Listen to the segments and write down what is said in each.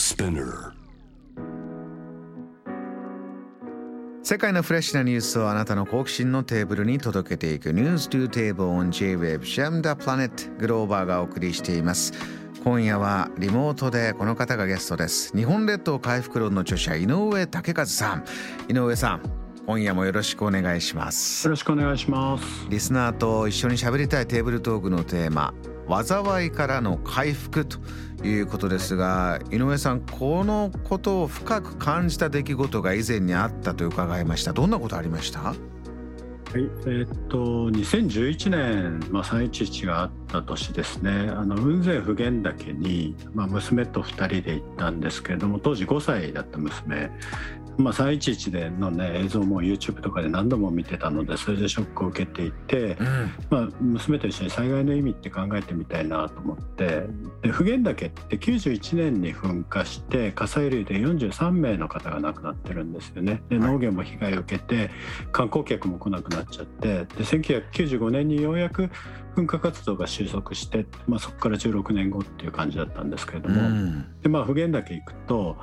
Spinner 世界のフレッシュなニュースをあなたの好奇心のテーブルに届けていく News to Table on J-Web Sham the Planet グローバーがお送りしています。今夜はリモートでこの方がゲストです。日本列島回復論の著者井上武和さん。井上さん今夜もよろしくお願いします。よろしくお願いします。リスナーと一緒に喋りたいテーブルトークのテーマ災いからの回復ということですが井上さんこのことを深く感じた出来事が以前にあったと伺いました。どんなことありました？はい、えー、っと2011年、まあ、311があった年ですね。あの雲仙普賢岳に、まあ、娘と2人で行ったんですけれども当時5歳だった娘まあ、311での、ね、映像も YouTube とかで何度も見てたのでそれでショックを受けていて、うん、まあ、娘と一緒に災害の意味って考えてみたいなと思ってで普賢岳って91年に噴火して火砕流で43名の方が亡くなってるんですよね。で農業も被害を受けて観光客も来なくなっちゃってで1995年にようやく噴火活動が収束して、まあ、そこから16年後っていう感じだったんですけれども、うん、でまあ普賢岳行くと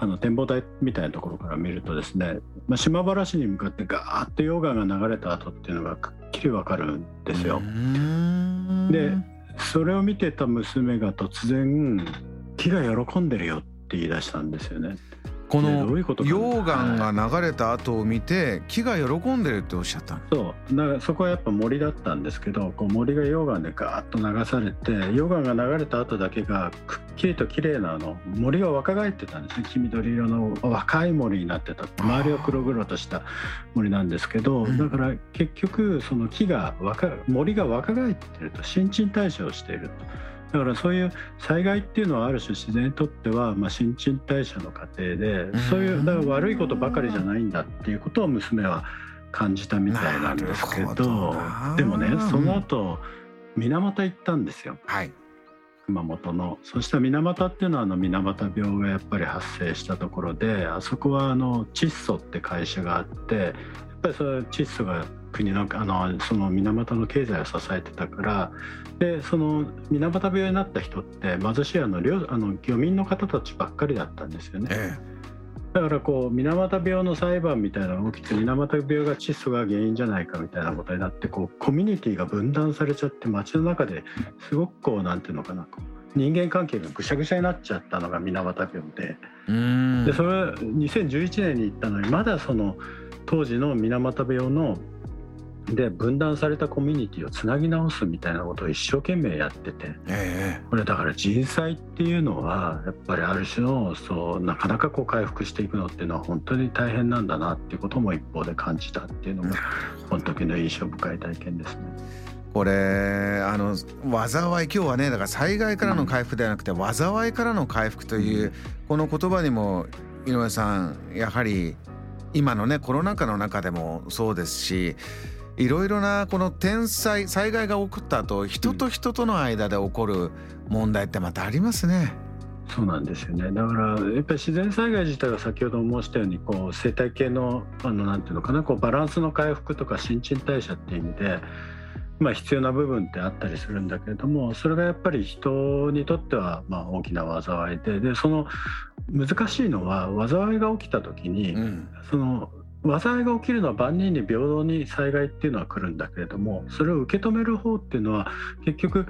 あの展望台みたいなところから見るとですね、まあ、島原市に向かってガーッと溶岩が流れた後っていうのがくっきりわかるんですよ。でそれを見てた娘が突然「木が喜んでるよ」って言い出したんですよね。この溶岩が流れた後を見て木が喜んでるっておっしゃったそうだそこはやっぱ森だったんですけどこう森が溶岩でガーッと流されて溶岩が流れた後だけがくっきりと綺麗なあの森が若返ってたんですね。黄緑色の若い森になってた。周りは黒々とした森なんですけど、だから結局その木が若森が若返ってると。新陳代謝をしていると。だからそういう災害っていうのはある種自然にとってはまあ新陳代謝の過程でそういうだから悪いことばかりじゃないんだっていうことを娘は感じたみたいなんですけどでもねその後水俣行ったんですよ。はい熊本のそうした水俣っていうのはあの水俣病がやっぱり発生したところであそこはあの窒素って会社があってやっぱりそれ窒素が国のあのその水俣の経済を支えてたからでその水俣病になった人って貧しいあのあの漁民の方たちばっかりだったんですよね。ええだからこう水俣病の裁判みたいなのが起きて水俣病が窒素が原因じゃないかみたいなことになってこうコミュニティが分断されちゃって街の中ですごくこうなんていうのかな人間関係がぐしゃぐしゃになっちゃったのが水俣病で。でそれ2011年に行ったのにまだその当時の水俣病ので分断されたコミュニティをつなぎ直すみたいなことを一生懸命やってて、えー、これだから人災っていうのはやっぱりある種のそうなかなかこう回復していくのっていうのは本当に大変なんだなっていうことも一方で感じたっていうのもこの時の印象深い体験ですね。これあの災い今日はねだから災害からの回復ではなくて、災いからの回復という、うん、この言葉にも井上さんやはり今のねコロナ禍の中でもそうですしいろいろなこの天災災害が起こった後人と人との間で起こる問題ってまたありますね。そうなんですよねだからやっぱり自然災害自体は先ほど申したようにこう生態系のあのなんていうのかなこうバランスの回復とか新陳代謝っていう意味で、まあ、必要な部分ってあったりするんだけれどもそれがやっぱり人にとってはまあ大きな災いででその難しいのは災いが起きた時に、うん、その災いが起きるのは万人に平等に災害っていうのは来るんだけれどもそれを受け止める方っていうのは結局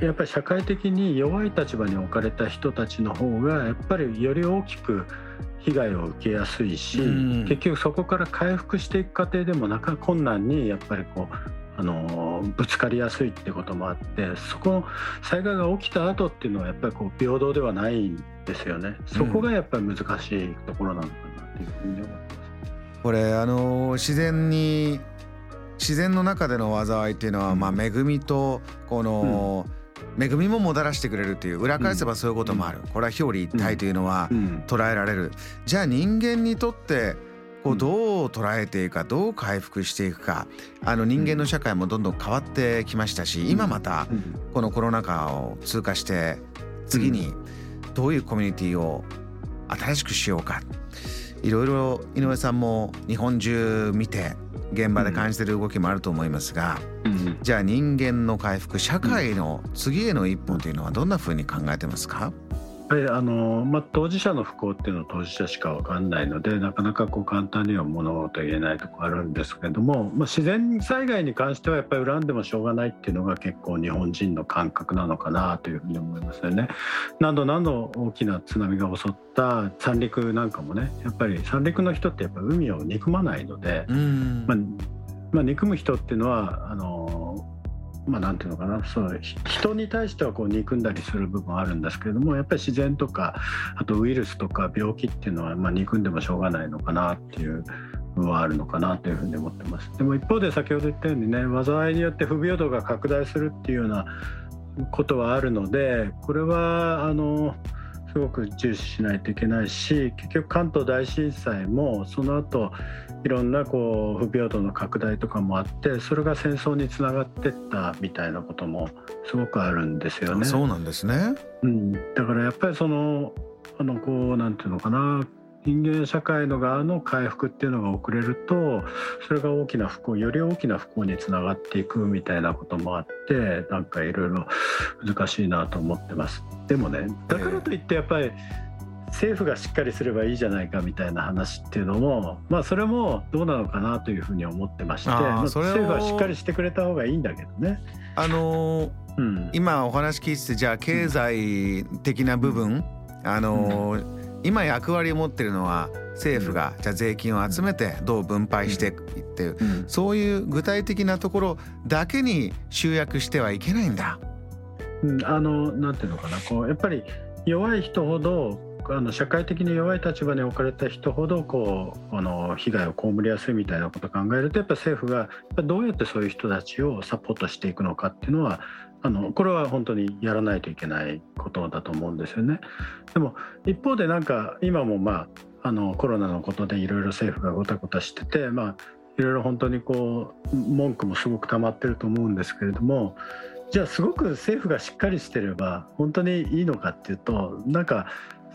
やっぱり社会的に弱い立場に置かれた人たちの方がやっぱりより大きく被害を受けやすいし、結局そこから回復していく過程でもなか困難にやっぱりこうあのぶつかりやすいってこともあってそこの災害が起きた後っていうのはやっぱりこう平等ではないんですよねそこがやっぱり難しいところなのかなっていうふうに思います。これあの自然に自然の中での災いっていうのは、まあ、恵みとこの、恵みももたらしてくれるという裏返せばそういうこともある、これは表裏一体というのは捉えられる、じゃあ人間にとってこうどう捉えていくかどう回復していくか。あの人間の社会もどんどん変わってきましたし今またこのコロナ禍を通過して次にどういうコミュニティを新しくしようかいろいろ井上さんも日本中見て現場で感じてる動きもあると思いますが、うん、じゃあ人間の回復社会の次への一歩というのはどんなふうに考えてますか？ぱりあの、まあ、当事者の不幸っていうのは当事者しか分かんないのでなかなかこう簡単には物事言えないとこあるんですけれども、まあ、自然災害に関してはやっぱり恨んでもしょうがないっていうのが結構日本人の感覚なのかなというふうに思いますよね。何度何度大きな津波が襲った三陸なんかもねやっぱり三陸の人ってやっぱ海を憎まないので、まあ、まあ、憎む人っていうのはあのまあ、なんていうのかな。そう人に対してはこう憎んだりする部分あるんですけれどもやっぱり自然とかあとウイルスとか病気っていうのは、まあ、憎んでもしょうがないのかなっていうはあるのかなというふうに思ってます。でも一方で先ほど言ったようにね災いによって不平等が拡大するっていうようなことはあるのでこれはあのすごく重視しないといけないし結局関東大震災もその後いろんなこう不平等の拡大とかもあってそれが戦争につながってったみたいなこともすごくあるんですよね。そうなんですね、うん、だからやっぱりそのあのこうなんていうのかな人間社会の側の回復っていうのが遅れるとそれが大きな不幸より大きな不幸につながっていくみたいなこともあってなんかいろいろ難しいなと思ってます。でもねだからといってやっぱり政府がしっかりすればいいじゃないかみたいな話っていうのもまあそれもどうなのかなというふうに思ってまして政府はしっかりしてくれた方がいいんだけどね。あのーうん、今お話聞いててじゃあ経済的な部分、うん、あのーうん今役割を持ってるのは政府がじゃあ税金を集めてどう分配していくっていう、うん、そういう具体的なところだけに集約してはいけないんだ。うん、あのなんていうのかな。こうやっぱり弱い人ほどあの社会的に弱い立場に置かれた人ほどこうあの被害を被りやすいみたいなことを考えるとやっぱ政府がどうやってそういう人たちをサポートしていくのかっていうのはあのこれは本当にやらないといけないことだと思うんですよね。でも一方でなんか今もまああのコロナのことでいろいろ政府がごたごたしててまあいろいろ本当にこう文句もすごく溜まってると思うんですけれどもじゃあすごく政府がしっかりしてれば本当にいいのかっていうとなんか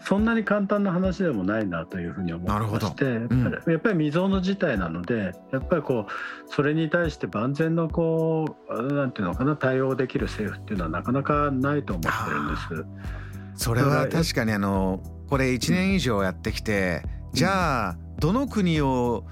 そんなに簡単な話でもないなというふうに思ってまして、うん、やっぱり未曾有の事態なのでやっぱりこうそれに対して万全のこうなんていうのかな対応できる政府っていうのはなかなかないと思ってるんです。それは確かにあのこれ1年以上やってきて、じゃあどの国を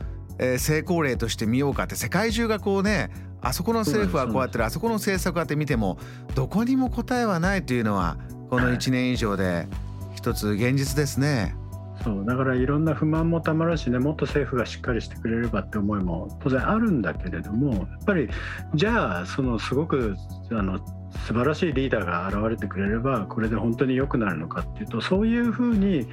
成功例として見ようかって世界中がこうねあそこの政府はこうやってるあそこの政策はって見てもどこにも答えはないというのはこの1年以上で一つ現実ですね。そうだからいろんな不満もたまるしねもっと政府がしっかりしてくれればって思いも当然あるんだけれどもやっぱりじゃあそのすごくあの素晴らしいリーダーが現れてくれればこれで本当に良くなるのかっていうとそういうふうに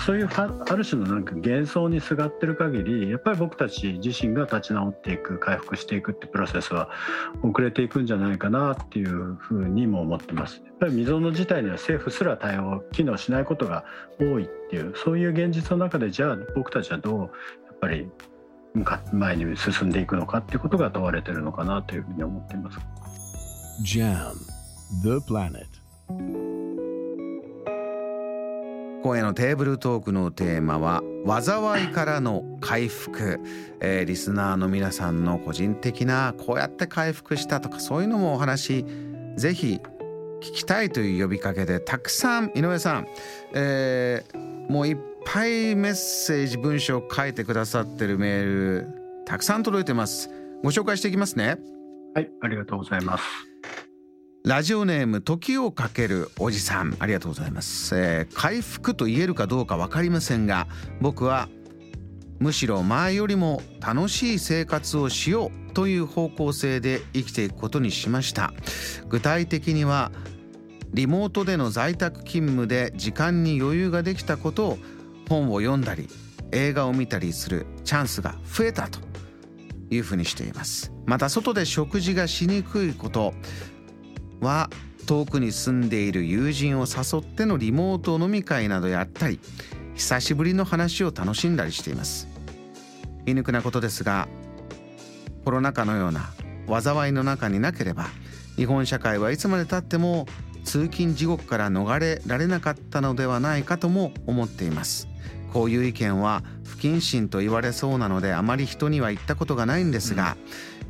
そういうある種のなんか幻想にすがってる限りやっぱり僕たち自身が立ち直っていく回復していくってプロセスは遅れていくんじゃないかなっていうふうにも思ってます。やっぱり未曾有の事態には政府すら対応機能しないことが多いっていうそういう現実の中でじゃあ僕たちはどうやっぱり前に進んでいくのかっていうことが問われてるのかなというふうに思っています。JAM The Planet 今夜のテーブルトークのテーマは災いからの回復、えー、リスナーの皆さんの個人的なこうやって回復したとかそういうのもお話ぜひ聞きたいという呼びかけでたくさん井上さん、えー、もういっぱいメッセージ文章を書いてくださってるメールたくさん届いてます。ご紹介していきますね。はいありがとうございます。ラジオネーム時をかけるおじさんありがとうございます、えー、回復と言えるかどうか分かりませんが僕はむしろ前よりも楽しい生活をしようという方向性で生きていくことにしました。具体的にはリモートでの在宅勤務で時間に余裕ができたことを本を読んだり映画を見たりするチャンスが増えたというふうにしています。また外で食事がしにくいことは遠くに住んでいる友人を誘ってのリモート飲み会などやったり久しぶりの話を楽しんだりしています。言い抜くなことですがコロナ禍のような災いの中になければ日本社会はいつまでたっても通勤地獄から逃れられなかったのではないかとも思っています。こういう意見は不謹慎と言われそうなのであまり人には言ったことがないんですが、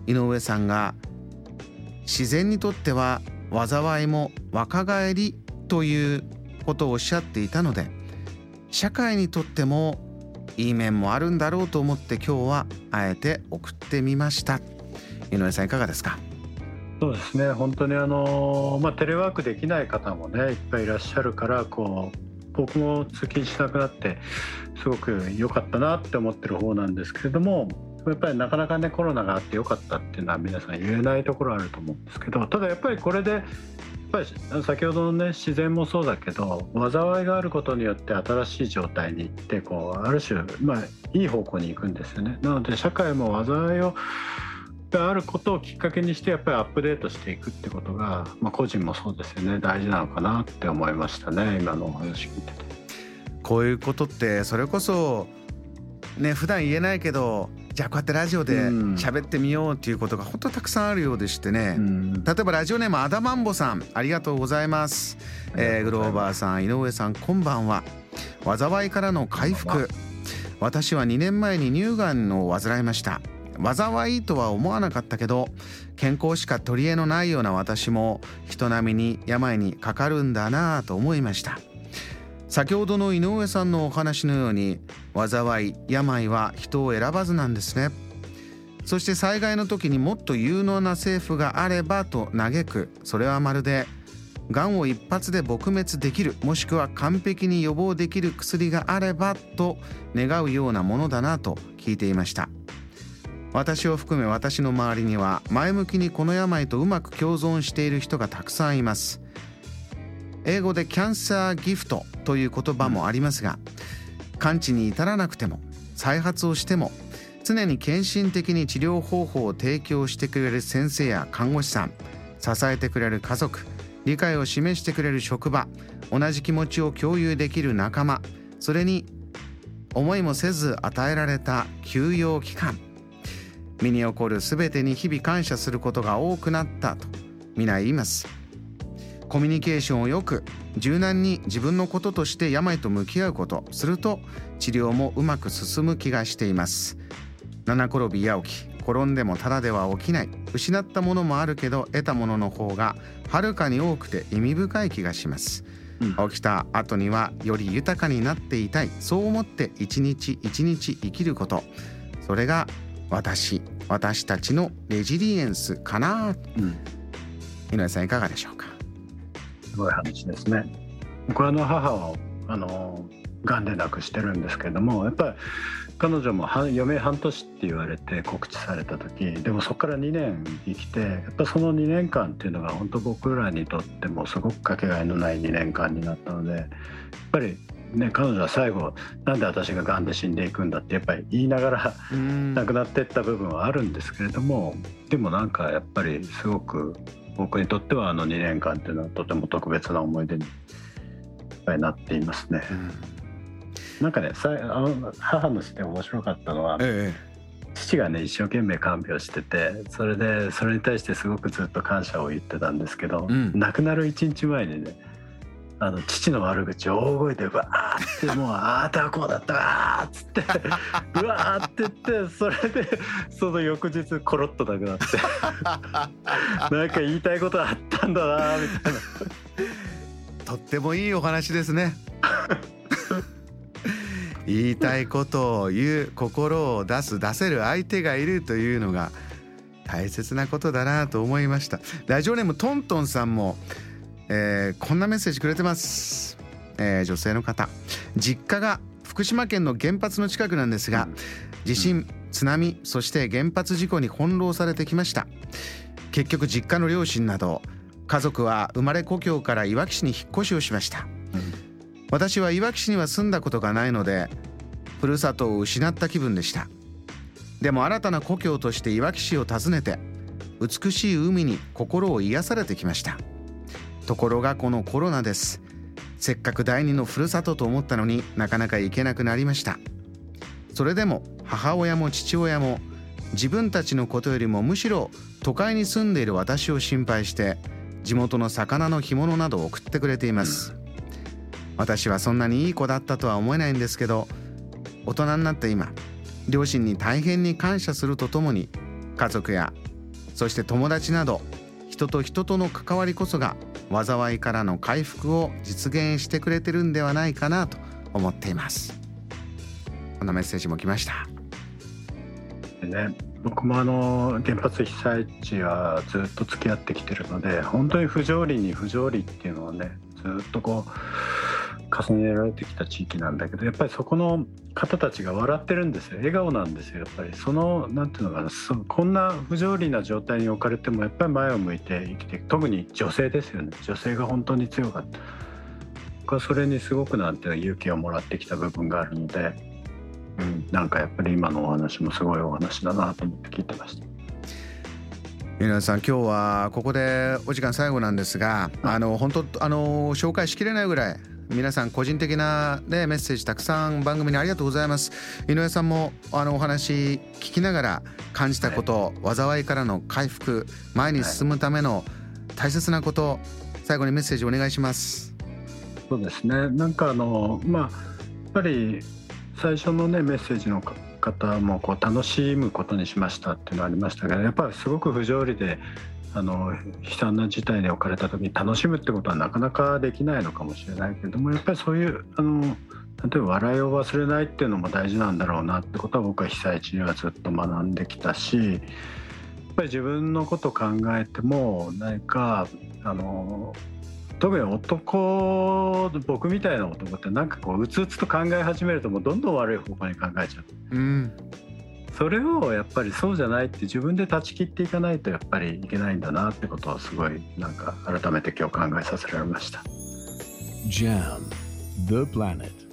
井上さんが自然にとっては災いも若返りということをおっしゃっていたので社会にとってもいい面もあるんだろうと思って今日はあえて送ってみました。井上さんいかがですか？そうですね。本当にあの、まあ、テレワークできない方もねいっぱいいらっしゃるからこう僕も通勤しなくなってすごく良かったなって思ってる方なんですけれどもやっぱりなかなかねコロナがあって良かったっていうのは皆さん言えないところあると思うんですけどただやっぱりこれでやっぱり先ほどのね自然もそうだけど災いがあることによって新しい状態に行ってこうある種まあいい方向に行くんですよね。なので社会も災いをがあることをきっかけにしてやっぱりアップデートしていくってことが、まあ、個人もそうですよね大事なのかなって思いましたね今のお話聞いてて。こういうことってそれこそね普段言えないけどじゃあこうやってラジオで喋ってみようっていうことが本当たくさんあるようでしてね、うん、例えばラジオネームアダマンボさんありがとうございます、えー、グローバーさん井上さんこんばんは。災いからの回復。私は2年前に乳がんを患いました。災いとは思わなかったけど健康しか取り柄のないような私も人並みに病にかかるんだなぁと思いました先ほどの井上さんのお話のように災い病は人を選ばずなんですね。そして災害の時にもっと有能な政府があればと嘆く。それはまるでがんを一発で撲滅できるもしくは完璧に予防できる薬があればと願うようなものだなと聞いていました。私を含め私の周りには前向きにこの病とうまく共存している人がたくさんいます。英語でキャンサーギフトという言葉もありますが完治に至らなくても再発をしても常に献身的に治療方法を提供してくれる先生や看護師さん支えてくれる家族理解を示してくれる職場同じ気持ちを共有できる仲間それに思いもせず与えられた休養期間身に起こる全てに日々感謝することが多くなったと皆言います。コミュニケーションをよく柔軟に自分のこととして病と向き合うことすると治療もうまく進む気がしています。七転び八起き転んでもただでは起きない。失ったものもあるけど得たものの方がはるかに多くて意味深い気がします、うん、起きた後にはより豊かになっていたい。そう思って一日一日生きること。それが私私たちのレジリエンスかな、うん、井上さんいかがでしょうか？すごい話ですね。僕はあの母をあの癌で亡くしてるんですけどもやっぱり彼女も余命半年って言われて告知された時でもそこから2年生きてやっぱその2年間っていうのが本当僕らにとってもすごくかけがえのない2年間になったのでやっぱりね、彼女は最後なんで私ががんで死んでいくんだってやっぱり言いながら亡くなっていった部分はあるんですけれどもでもなんかやっぱりすごく僕にとってはあの2年間っていうのはとても特別な思い出になっていますね。なんかねさあの母の視点面白かったのは、ええ、父がね一生懸命看病しててそれでそれに対してすごくずっと感謝を言ってたんですけど、うん、亡くなる1日前にねあの父の悪口を大声でわーってもう「ああたはこうだったわ」っつって うわーって言ってそれでその翌日コロッとなくなって なんか言いたいことあったんだなみたいな。とってもいいお話ですね。言いたいことを言う心を出す出せる相手がいるというのが大切なことだなと思いましたラジオネームトントンさんもえー、こんなメッセージくれてます、えー、女性の方。実家が福島県の原発の近くなんですが地震津波そして原発事故に翻弄されてきました。結局実家の両親など家族は生まれ故郷からいわき市に引っ越しをしました、うん、私はいわき市には住んだことがないのでふるさとを失った気分でした。でも新たな故郷としていわき市を訪ねて美しい海に心を癒されてきましたところがこのコロナです。せっかく第二のふるさとと思ったのになかなか行けなくなりました。それでも母親も父親も自分たちのことよりもむしろ都会に住んでいる私を心配して地元の魚の干物などを送ってくれています。私はそんなにいい子だったとは思えないんですけど大人になった今両親に大変に感謝するとともに家族やそして友達など人と人との関わりこそが災いからの回復を実現してくれてるんではないかなと思っています。こんなメッセージも来ました。ね僕もあの原発被災地はずっと付き合ってきてるので本当に不条理に不条理っていうのをねずっとこう重ねられてきた地域なんだけどやっぱりそこの方たちが笑ってるんですよ。笑顔なんですよ。やっぱり。その何ていうのかな。そこんな不条理な状態に置かれてもやっぱり前を向いて生きて特に女性ですよね。女性が本当に強かった。僕はそれにすごくなんていう勇気をもらってきた部分があるので、うん、なんかやっぱり今のお話もすごいお話だなと思って聞いてました。皆さん今日はここでお時間最後なんですがあの本当あの紹介しきれないぐらい皆さん個人的な、ね、メッセージたくさん番組にありがとうございます。井上さんもあのお話聞きながら感じたこと、はい、災いからの回復前に進むための大切なこと、はい、最後にメッセージお願いします。そうですね。なんかあのまあやっぱり最初のねメッセージの方もこう楽しむことにしましたっていうのがありましたけどやっぱりすごく不条理であの悲惨な事態に置かれた時に楽しむってことはなかなかできないのかもしれないけれどもやっぱりそういうあの例えば笑いを忘れないっていうのも大事なんだろうなってことは僕は被災地にはずっと学んできたしやっぱり自分のこと考えても何かあの特に男僕みたいな男ってなんかこううつうつと考え始めるともうどんどん悪い方向に考えちゃう。うんそれをやっぱりそうじゃないって自分で断ち切っていかないとやっぱりいけないんだなってことをすごいなんか改めて今日考えさせられました。JAM The Planet